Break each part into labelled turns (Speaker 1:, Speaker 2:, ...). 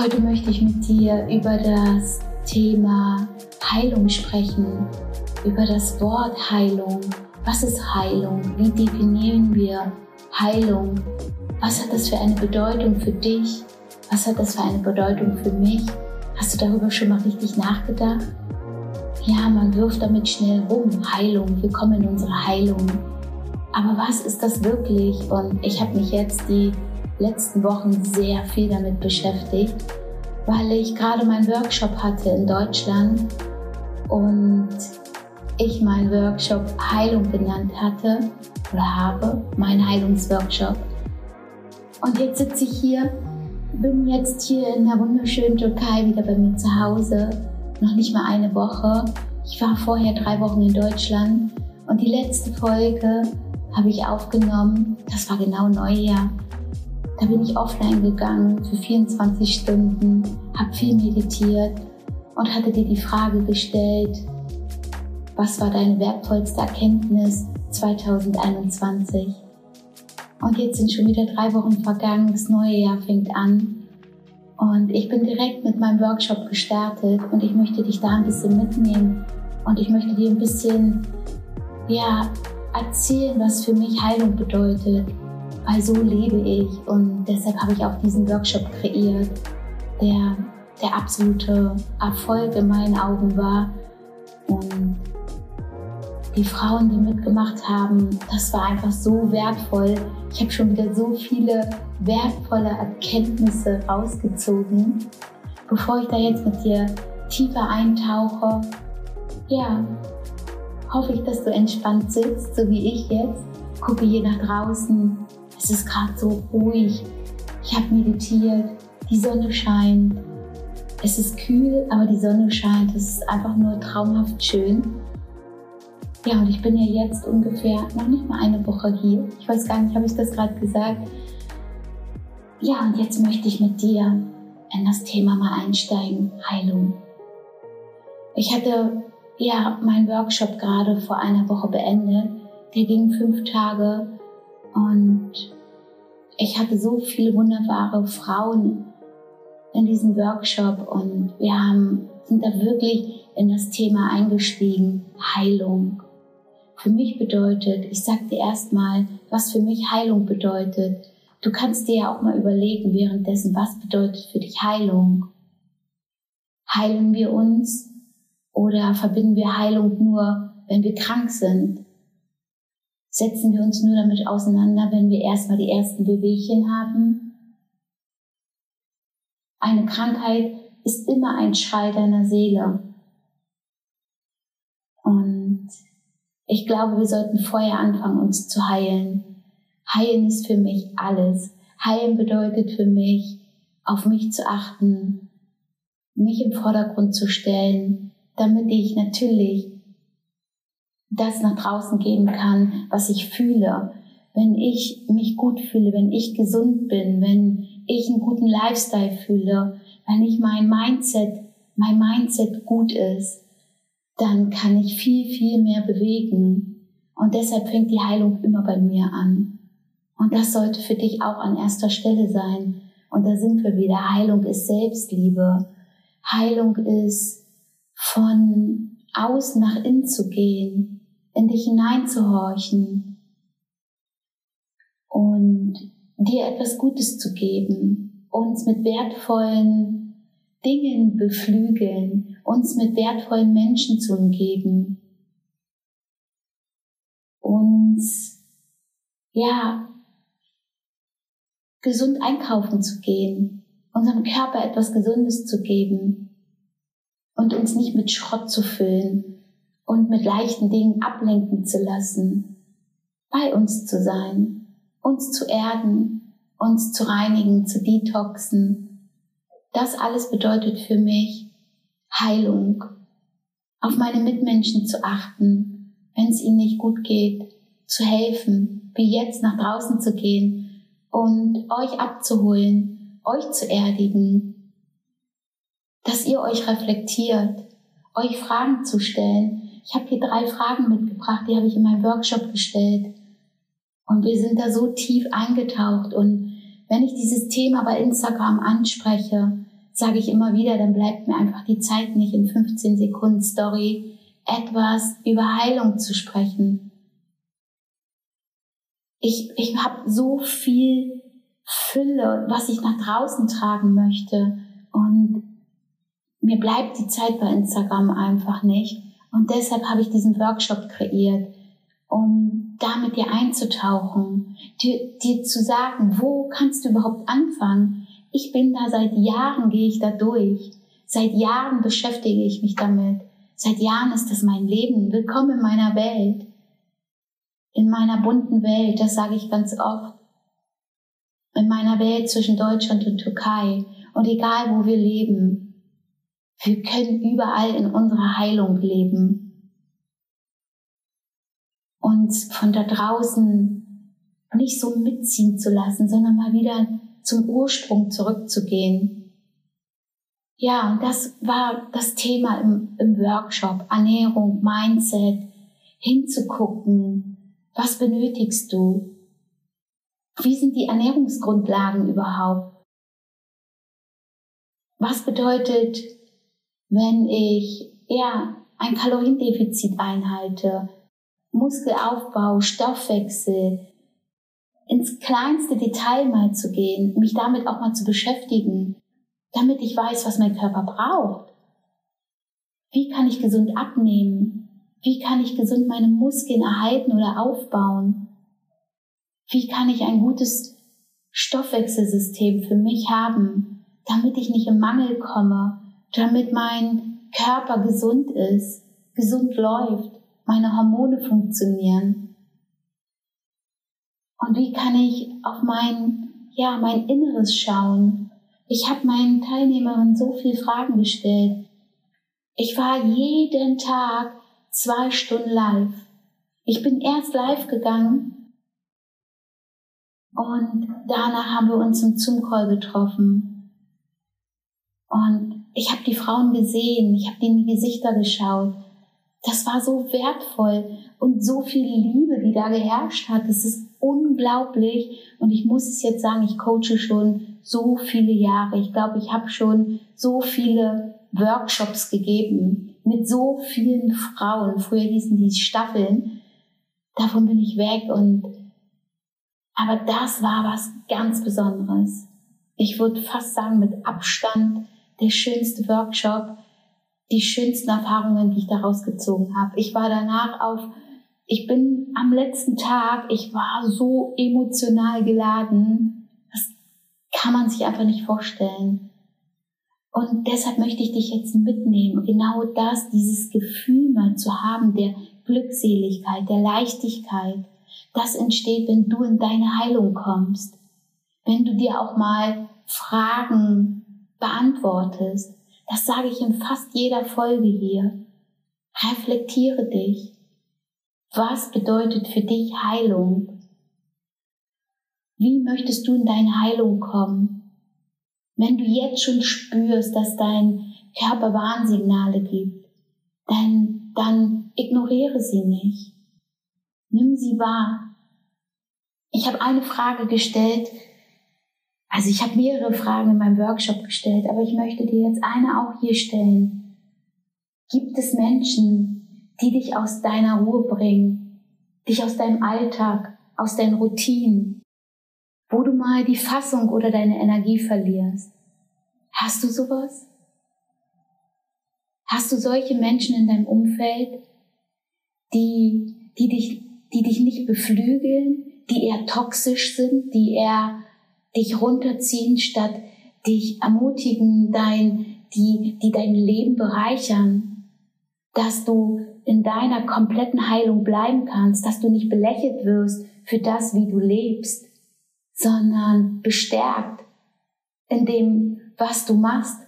Speaker 1: Heute möchte ich mit dir über das Thema Heilung sprechen, über das Wort Heilung. Was ist Heilung? Wie definieren wir Heilung? Was hat das für eine Bedeutung für dich? Was hat das für eine Bedeutung für mich? Hast du darüber schon mal richtig nachgedacht? Ja, man wirft damit schnell rum. Heilung, wir kommen in unsere Heilung. Aber was ist das wirklich? Und ich habe mich jetzt die letzten Wochen sehr viel damit beschäftigt, weil ich gerade meinen Workshop hatte in Deutschland und ich meinen Workshop Heilung genannt hatte oder habe, mein Heilungsworkshop. Und jetzt sitze ich hier, bin jetzt hier in der wunderschönen Türkei wieder bei mir zu Hause, noch nicht mal eine Woche. Ich war vorher drei Wochen in Deutschland und die letzte Folge habe ich aufgenommen, das war genau Neujahr. Da bin ich offline gegangen für 24 Stunden, habe viel meditiert und hatte dir die Frage gestellt, was war deine wertvollste Erkenntnis 2021? Und jetzt sind schon wieder drei Wochen vergangen, das neue Jahr fängt an. Und ich bin direkt mit meinem Workshop gestartet und ich möchte dich da ein bisschen mitnehmen und ich möchte dir ein bisschen, ja, erzählen, was für mich Heilung bedeutet, weil so lebe ich und deshalb habe ich auch diesen Workshop kreiert, der der absolute Erfolg in meinen Augen war. Und die Frauen, die mitgemacht haben, das war einfach so wertvoll. Ich habe schon wieder so viele wertvolle Erkenntnisse rausgezogen. Bevor ich da jetzt mit dir tiefer eintauche, ja, hoffe ich, dass du entspannt sitzt, so wie ich jetzt. Gucke hier nach draußen. Es ist gerade so ruhig. Ich habe meditiert. Die Sonne scheint. Es ist kühl, aber die Sonne scheint. Es ist einfach nur traumhaft schön. Ja, und ich bin ja jetzt ungefähr noch nicht mal eine Woche hier. Ich weiß gar nicht, habe ich das gerade gesagt? Ja, und jetzt möchte ich mit dir in das Thema mal einsteigen. Heilung. Ich hatte ja meinen Workshop gerade vor einer Woche beendet. Der ging fünf Tage und ich hatte so viele wunderbare Frauen in diesem Workshop und wir haben, sind da wirklich in das Thema eingestiegen, Heilung. Für mich bedeutet, ich sag dir erstmal, was für mich Heilung bedeutet. Du kannst dir ja auch mal überlegen währenddessen, was bedeutet für dich Heilung? Heilen wir uns oder verbinden wir Heilung nur, wenn wir krank sind? Setzen wir uns nur damit auseinander, wenn wir erstmal die ersten Bewegchen haben? Eine Krankheit ist immer ein Schrei deiner Seele. Und ich glaube, wir sollten vorher anfangen, uns zu heilen. Heilen ist für mich alles. Heilen bedeutet für mich, auf mich zu achten, mich im Vordergrund zu stellen, damit ich natürlich das nach draußen geben kann, was ich fühle. Wenn ich mich gut fühle, wenn ich gesund bin, wenn ich einen guten Lifestyle fühle, wenn ich mein Mindset, mein Mindset gut ist, dann kann ich viel, viel mehr bewegen. Und deshalb fängt die Heilung immer bei mir an. Und das sollte für dich auch an erster Stelle sein. Und da sind wir wieder. Heilung ist Selbstliebe. Heilung ist von außen nach innen zu gehen, in dich hineinzuhorchen und dir etwas Gutes zu geben, uns mit wertvollen Dingen beflügeln, uns mit wertvollen Menschen zu umgeben, uns, ja, gesund einkaufen zu gehen, unserem Körper etwas Gesundes zu geben, und uns nicht mit Schrott zu füllen und mit leichten Dingen ablenken zu lassen, bei uns zu sein, uns zu erden, uns zu reinigen, zu detoxen. Das alles bedeutet für mich Heilung, auf meine Mitmenschen zu achten, wenn es ihnen nicht gut geht, zu helfen, wie jetzt nach draußen zu gehen und euch abzuholen, euch zu erdigen, dass ihr euch reflektiert, euch Fragen zu stellen. Ich habe hier drei Fragen mitgebracht, die habe ich in meinem Workshop gestellt. Und wir sind da so tief eingetaucht. Und wenn ich dieses Thema bei Instagram anspreche, sage ich immer wieder, dann bleibt mir einfach die Zeit nicht in 15 Sekunden Story etwas über Heilung zu sprechen. Ich, ich habe so viel Fülle, was ich nach draußen tragen möchte und mir bleibt die Zeit bei Instagram einfach nicht. Und deshalb habe ich diesen Workshop kreiert, um da mit dir einzutauchen, dir, dir zu sagen, wo kannst du überhaupt anfangen? Ich bin da seit Jahren, gehe ich da durch. Seit Jahren beschäftige ich mich damit. Seit Jahren ist das mein Leben. Willkommen in meiner Welt. In meiner bunten Welt, das sage ich ganz oft. In meiner Welt zwischen Deutschland und Türkei. Und egal wo wir leben, wir können überall in unserer Heilung leben. Uns von da draußen nicht so mitziehen zu lassen, sondern mal wieder zum Ursprung zurückzugehen. Ja, und das war das Thema im, im Workshop. Ernährung, Mindset, hinzugucken. Was benötigst du? Wie sind die Ernährungsgrundlagen überhaupt? Was bedeutet, wenn ich ja ein Kaloriendefizit einhalte, Muskelaufbau, Stoffwechsel, ins kleinste Detail mal zu gehen, mich damit auch mal zu beschäftigen, damit ich weiß, was mein Körper braucht. Wie kann ich gesund abnehmen? Wie kann ich gesund meine Muskeln erhalten oder aufbauen? Wie kann ich ein gutes Stoffwechselsystem für mich haben, damit ich nicht im Mangel komme, damit mein Körper gesund ist, gesund läuft, meine Hormone funktionieren? Und wie kann ich auf mein, ja, mein Inneres schauen? Ich habe meinen Teilnehmerinnen so viele Fragen gestellt. Ich war jeden Tag zwei Stunden live. Ich bin erst live gegangen und danach haben wir uns im Zoom-Call getroffen. Und ich habe die Frauen gesehen, ich habe in die Gesichter geschaut. Das war so wertvoll und so viel Liebe, die da geherrscht hat. Das ist unglaublich. Und ich muss es jetzt sagen, ich coache schon so viele Jahre. Ich glaube, ich habe schon so viele Workshops gegeben mit so vielen Frauen. Früher hießen die Staffeln. Davon bin ich weg und aber das war was ganz Besonderes. Ich würde fast sagen, mit Abstand der schönste Workshop, die schönsten Erfahrungen, die ich daraus gezogen habe. Ich war danach auf ich bin am letzten Tag, ich war so emotional geladen, das kann man sich einfach nicht vorstellen. Und deshalb möchte ich dich jetzt mitnehmen, genau das, dieses Gefühl mal zu haben, der Glückseligkeit, der Leichtigkeit, das entsteht, wenn du in deine Heilung kommst, wenn du dir auch mal Fragen beantwortest. Das sage ich in fast jeder Folge hier. Reflektiere dich. Was bedeutet für dich Heilung? Wie möchtest du in deine Heilung kommen? Wenn du jetzt schon spürst, dass dein Körper Warnsignale gibt, dann, dann ignoriere sie nicht. Nimm sie wahr. Ich habe eine Frage gestellt, also ich habe mehrere Fragen in meinem Workshop gestellt, aber ich möchte dir jetzt eine auch hier stellen. Gibt es Menschen, die dich aus deiner Ruhe bringen, dich aus deinem Alltag, aus deinen Routinen, wo du mal die Fassung oder deine Energie verlierst. Hast du sowas? Hast du solche Menschen in deinem Umfeld, die, die dich, die dich nicht beflügeln, die eher toxisch sind, die eher dich runterziehen, statt dich ermutigen, dein, die, die dein Leben bereichern, dass du in deiner kompletten Heilung bleiben kannst, dass du nicht belächelt wirst für das, wie du lebst, sondern bestärkt in dem, was du machst.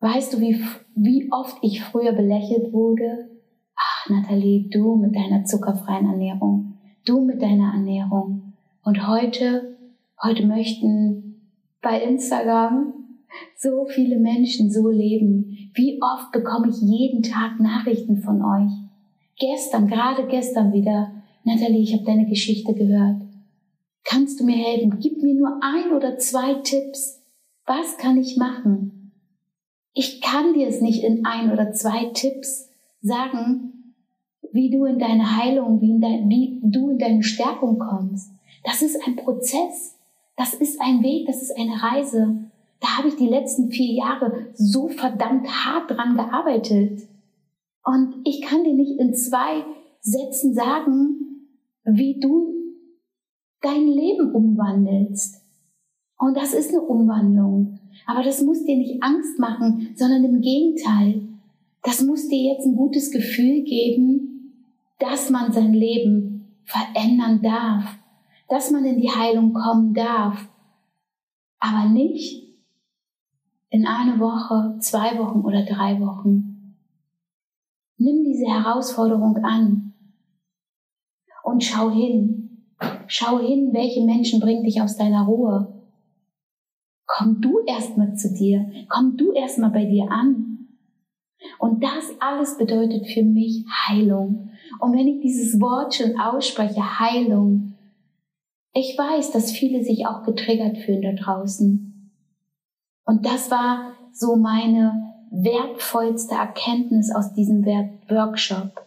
Speaker 1: Weißt du, wie, wie oft ich früher belächelt wurde? Ach, Nathalie, du mit deiner zuckerfreien Ernährung, du mit deiner Ernährung. Und heute, heute möchten bei Instagram so viele Menschen so leben. Wie oft bekomme ich jeden Tag Nachrichten von euch? Gestern, gerade gestern wieder, Nathalie, ich habe deine Geschichte gehört. Kannst du mir helfen? Gib mir nur ein oder zwei Tipps. Was kann ich machen? Ich kann dir es nicht in ein oder zwei Tipps sagen, wie du in deine Heilung, wie, dein, wie du in deine Stärkung kommst. Das ist ein Prozess. Das ist ein Weg, das ist eine Reise. Da habe ich die letzten vier Jahre so verdammt hart dran gearbeitet. Und ich kann dir nicht in zwei Sätzen sagen, wie du dein Leben umwandelst. Und das ist eine Umwandlung. Aber das muss dir nicht Angst machen, sondern im Gegenteil. Das muss dir jetzt ein gutes Gefühl geben, dass man sein Leben verändern darf, dass man in die Heilung kommen darf. Aber nicht in eine Woche, zwei Wochen oder drei Wochen. Nimm diese Herausforderung an und schau hin. Schau hin, welche Menschen bringen dich aus deiner Ruhe. Komm du erstmal zu dir. Komm du erstmal bei dir an. Und das alles bedeutet für mich Heilung. Und wenn ich dieses Wort schon ausspreche, Heilung, ich weiß, dass viele sich auch getriggert fühlen da draußen. Und das war so meine wertvollste Erkenntnis aus diesem Workshop,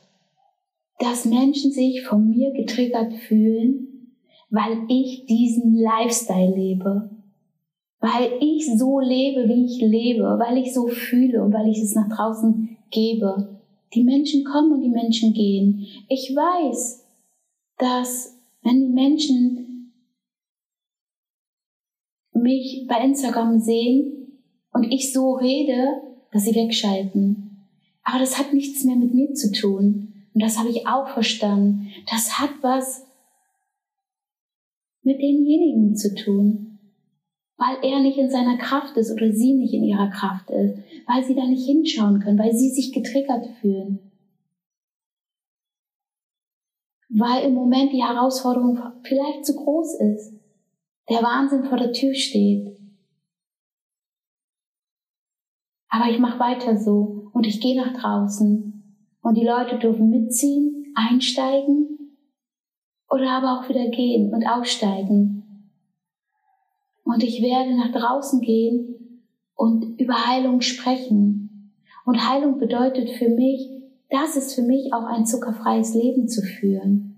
Speaker 1: dass Menschen sich von mir getriggert fühlen, weil ich diesen Lifestyle lebe weil ich so lebe, wie ich lebe, weil ich so fühle und weil ich es nach draußen gebe. Die Menschen kommen und die Menschen gehen. Ich weiß, dass wenn die Menschen mich bei Instagram sehen und ich so rede, dass sie wegschalten. Aber das hat nichts mehr mit mir zu tun. Und das habe ich auch verstanden. Das hat was mit denjenigen zu tun weil er nicht in seiner Kraft ist oder sie nicht in ihrer Kraft ist, weil sie da nicht hinschauen können, weil sie sich getriggert fühlen. Weil im Moment die Herausforderung vielleicht zu groß ist, der Wahnsinn vor der Tür steht. Aber ich mache weiter so und ich gehe nach draußen und die Leute dürfen mitziehen, einsteigen oder aber auch wieder gehen und aussteigen und ich werde nach draußen gehen und über Heilung sprechen. Und Heilung bedeutet für mich, das ist für mich auch ein zuckerfreies Leben zu führen.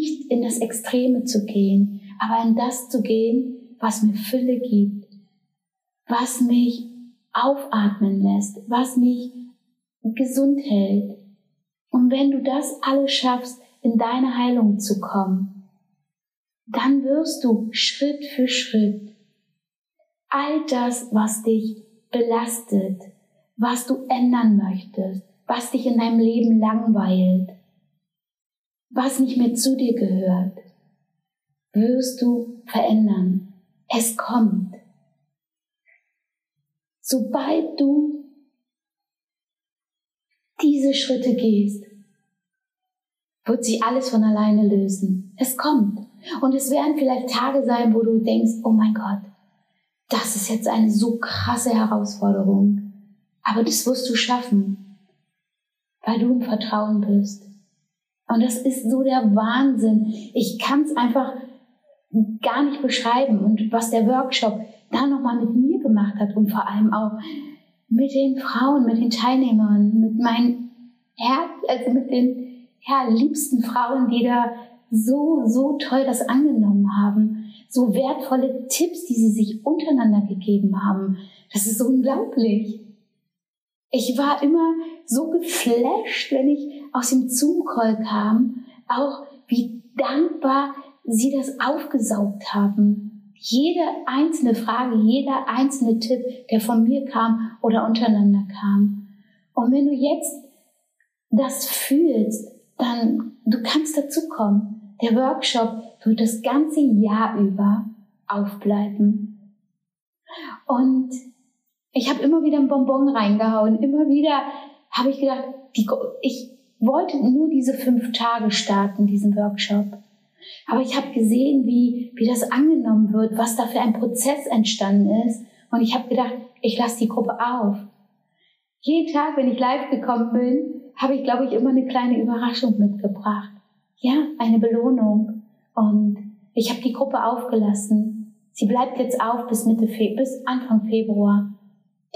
Speaker 1: Nicht in das Extreme zu gehen, aber in das zu gehen, was mir Fülle gibt, was mich aufatmen lässt, was mich gesund hält. Und wenn du das alles schaffst, in deine Heilung zu kommen, dann wirst du Schritt für Schritt all das, was dich belastet, was du ändern möchtest, was dich in deinem Leben langweilt, was nicht mehr zu dir gehört, wirst du verändern. Es kommt. Sobald du diese Schritte gehst, wird sich alles von alleine lösen. Es kommt. Und es werden vielleicht Tage sein, wo du denkst, oh mein Gott, das ist jetzt eine so krasse Herausforderung. Aber das wirst du schaffen, weil du im Vertrauen bist. Und das ist so der Wahnsinn. Ich kann es einfach gar nicht beschreiben. Und was der Workshop da nochmal mit mir gemacht hat und vor allem auch mit den Frauen, mit den Teilnehmern, mit meinen Herz, also mit den ja, liebsten Frauen, die da so, so toll das angenommen haben. So wertvolle Tipps, die sie sich untereinander gegeben haben. Das ist unglaublich. Ich war immer so geflasht, wenn ich aus dem Zoom-Call kam, auch wie dankbar sie das aufgesaugt haben. Jede einzelne Frage, jeder einzelne Tipp, der von mir kam oder untereinander kam. Und wenn du jetzt das fühlst, dann du kannst dazukommen. Der Workshop wird das ganze Jahr über aufbleiben. Und ich habe immer wieder ein Bonbon reingehauen. Immer wieder habe ich gedacht, die, ich wollte nur diese fünf Tage starten, diesen Workshop. Aber ich habe gesehen, wie, wie das angenommen wird, was da für ein Prozess entstanden ist. Und ich habe gedacht, ich lasse die Gruppe auf. Jeden Tag, wenn ich live gekommen bin, habe ich, glaube ich, immer eine kleine Überraschung mitgebracht ja, eine Belohnung. Und ich habe die Gruppe aufgelassen. Sie bleibt jetzt auf bis Mitte Fe bis Anfang Februar.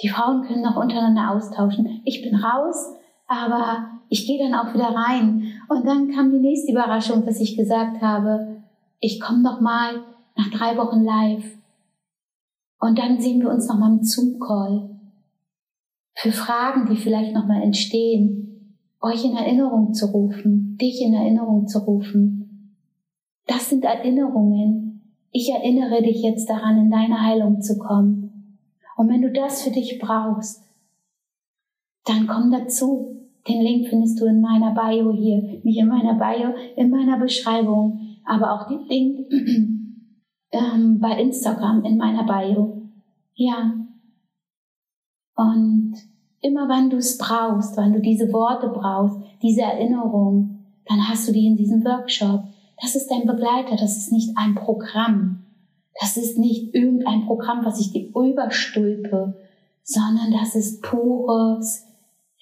Speaker 1: Die Frauen können noch untereinander austauschen. Ich bin raus, aber ich gehe dann auch wieder rein. Und dann kam die nächste Überraschung, dass ich gesagt habe, ich komme noch mal nach drei Wochen live. Und dann sehen wir uns noch mal im Zoom-Call. Für Fragen, die vielleicht noch mal entstehen, euch in Erinnerung zu rufen, dich in Erinnerung zu rufen. Das sind Erinnerungen. Ich erinnere dich jetzt daran, in deine Heilung zu kommen. Und wenn du das für dich brauchst, dann komm dazu. Den Link findest du in meiner Bio hier. Nicht in meiner Bio, in meiner Beschreibung. Aber auch den Link ähm, bei Instagram in meiner Bio. Ja. Und immer wenn du es brauchst, wenn du diese Worte brauchst, diese Erinnerung, dann hast du die in diesem Workshop. Das ist dein Begleiter, das ist nicht ein Programm. Das ist nicht irgendein Programm, was ich dir überstülpe, sondern das ist pures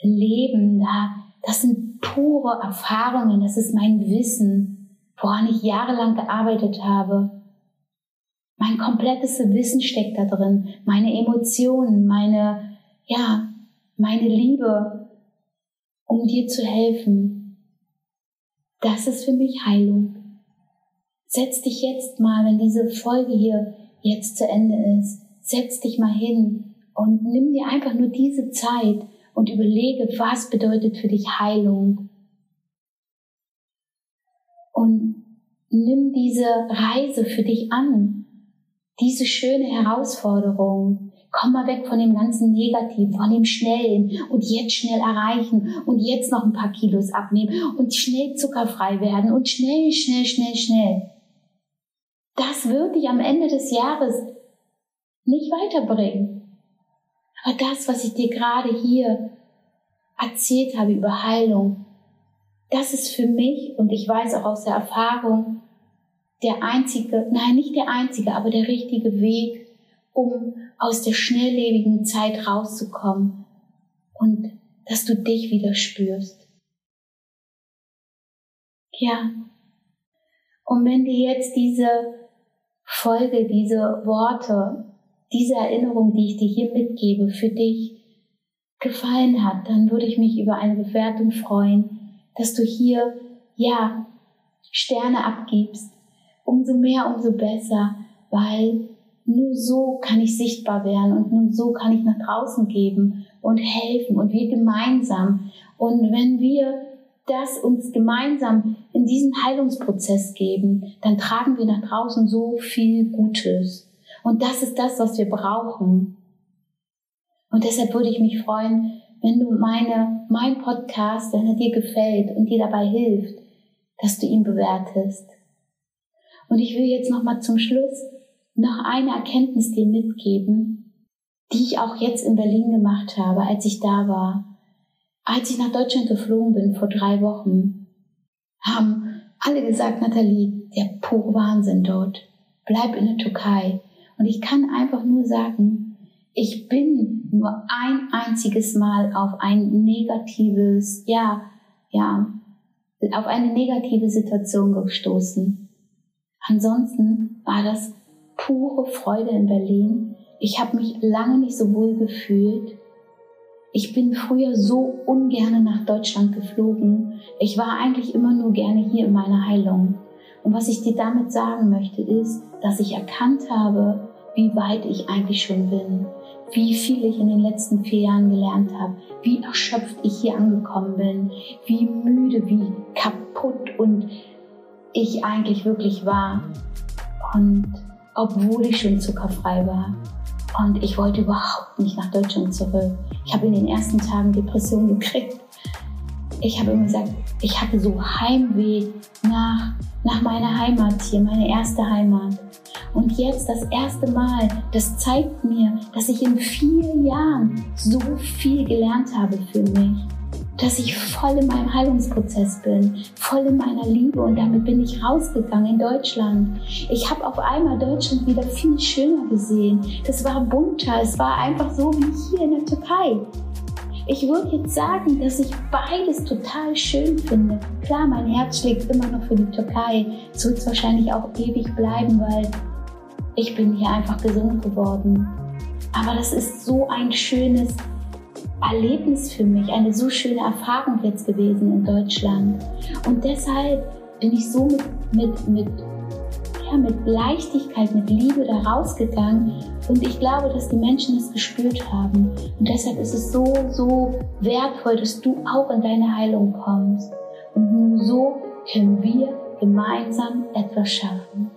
Speaker 1: Leben. Da, das sind pure Erfahrungen, das ist mein Wissen, woran ich jahrelang gearbeitet habe. Mein komplettes Wissen steckt da drin, meine Emotionen, meine, ja, meine Liebe, um dir zu helfen. Das ist für mich Heilung. Setz dich jetzt mal, wenn diese Folge hier jetzt zu Ende ist, setz dich mal hin und nimm dir einfach nur diese Zeit und überlege, was bedeutet für dich Heilung. Und nimm diese Reise für dich an, diese schöne Herausforderung. Komm mal weg von dem ganzen Negativen, von dem Schnellen und jetzt schnell erreichen und jetzt noch ein paar Kilos abnehmen und schnell zuckerfrei werden und schnell, schnell, schnell, schnell. Das wird dich am Ende des Jahres nicht weiterbringen. Aber das, was ich dir gerade hier erzählt habe über Heilung, das ist für mich und ich weiß auch aus der Erfahrung der einzige, nein, nicht der einzige, aber der richtige Weg, um aus der schnelllebigen Zeit rauszukommen und dass du dich wieder spürst. Ja. Und wenn dir jetzt diese Folge, diese Worte, diese Erinnerung, die ich dir hier mitgebe, für dich gefallen hat, dann würde ich mich über eine Bewertung freuen, dass du hier, ja, Sterne abgibst. Umso mehr, umso besser, weil nur so kann ich sichtbar werden und nur so kann ich nach draußen geben und helfen und wir gemeinsam. Und wenn wir das uns gemeinsam in diesen Heilungsprozess geben, dann tragen wir nach draußen so viel Gutes. Und das ist das, was wir brauchen. Und deshalb würde ich mich freuen, wenn du meine, mein Podcast, wenn er dir gefällt und dir dabei hilft, dass du ihn bewertest. Und ich will jetzt noch mal zum Schluss noch eine Erkenntnis dir mitgeben, die ich auch jetzt in Berlin gemacht habe, als ich da war. Als ich nach Deutschland geflogen bin vor drei Wochen, haben alle gesagt, Nathalie, der pure Wahnsinn dort. Bleib in der Türkei. Und ich kann einfach nur sagen, ich bin nur ein einziges Mal auf ein negatives, ja, ja, auf eine negative Situation gestoßen. Ansonsten war das pure Freude in Berlin. Ich habe mich lange nicht so wohl gefühlt. Ich bin früher so ungern nach Deutschland geflogen. Ich war eigentlich immer nur gerne hier in meiner Heilung. Und was ich dir damit sagen möchte, ist, dass ich erkannt habe, wie weit ich eigentlich schon bin, wie viel ich in den letzten vier Jahren gelernt habe, wie erschöpft ich hier angekommen bin, wie müde, wie kaputt und ich eigentlich wirklich war. Und obwohl ich schon zuckerfrei war. Und ich wollte überhaupt nicht nach Deutschland zurück. Ich habe in den ersten Tagen Depressionen gekriegt. Ich habe immer gesagt, ich hatte so Heimweh nach, nach meiner Heimat hier, meine erste Heimat. Und jetzt das erste Mal, das zeigt mir, dass ich in vier Jahren so viel gelernt habe für mich. Dass ich voll in meinem Heilungsprozess bin, voll in meiner Liebe und damit bin ich rausgegangen in Deutschland. Ich habe auf einmal Deutschland wieder viel schöner gesehen. Das war bunter, es war einfach so wie hier in der Türkei. Ich würde jetzt sagen, dass ich beides total schön finde. Klar, mein Herz schlägt immer noch für die Türkei. So wird es wahrscheinlich auch ewig bleiben, weil ich bin hier einfach gesund geworden. Aber das ist so ein schönes Erlebnis für mich, eine so schöne Erfahrung jetzt gewesen in Deutschland. Und deshalb bin ich so mit, mit, mit, ja, mit Leichtigkeit, mit Liebe da rausgegangen. Und ich glaube, dass die Menschen es gespürt haben. Und deshalb ist es so, so wertvoll, dass du auch in deine Heilung kommst. Und nur so können wir gemeinsam etwas schaffen.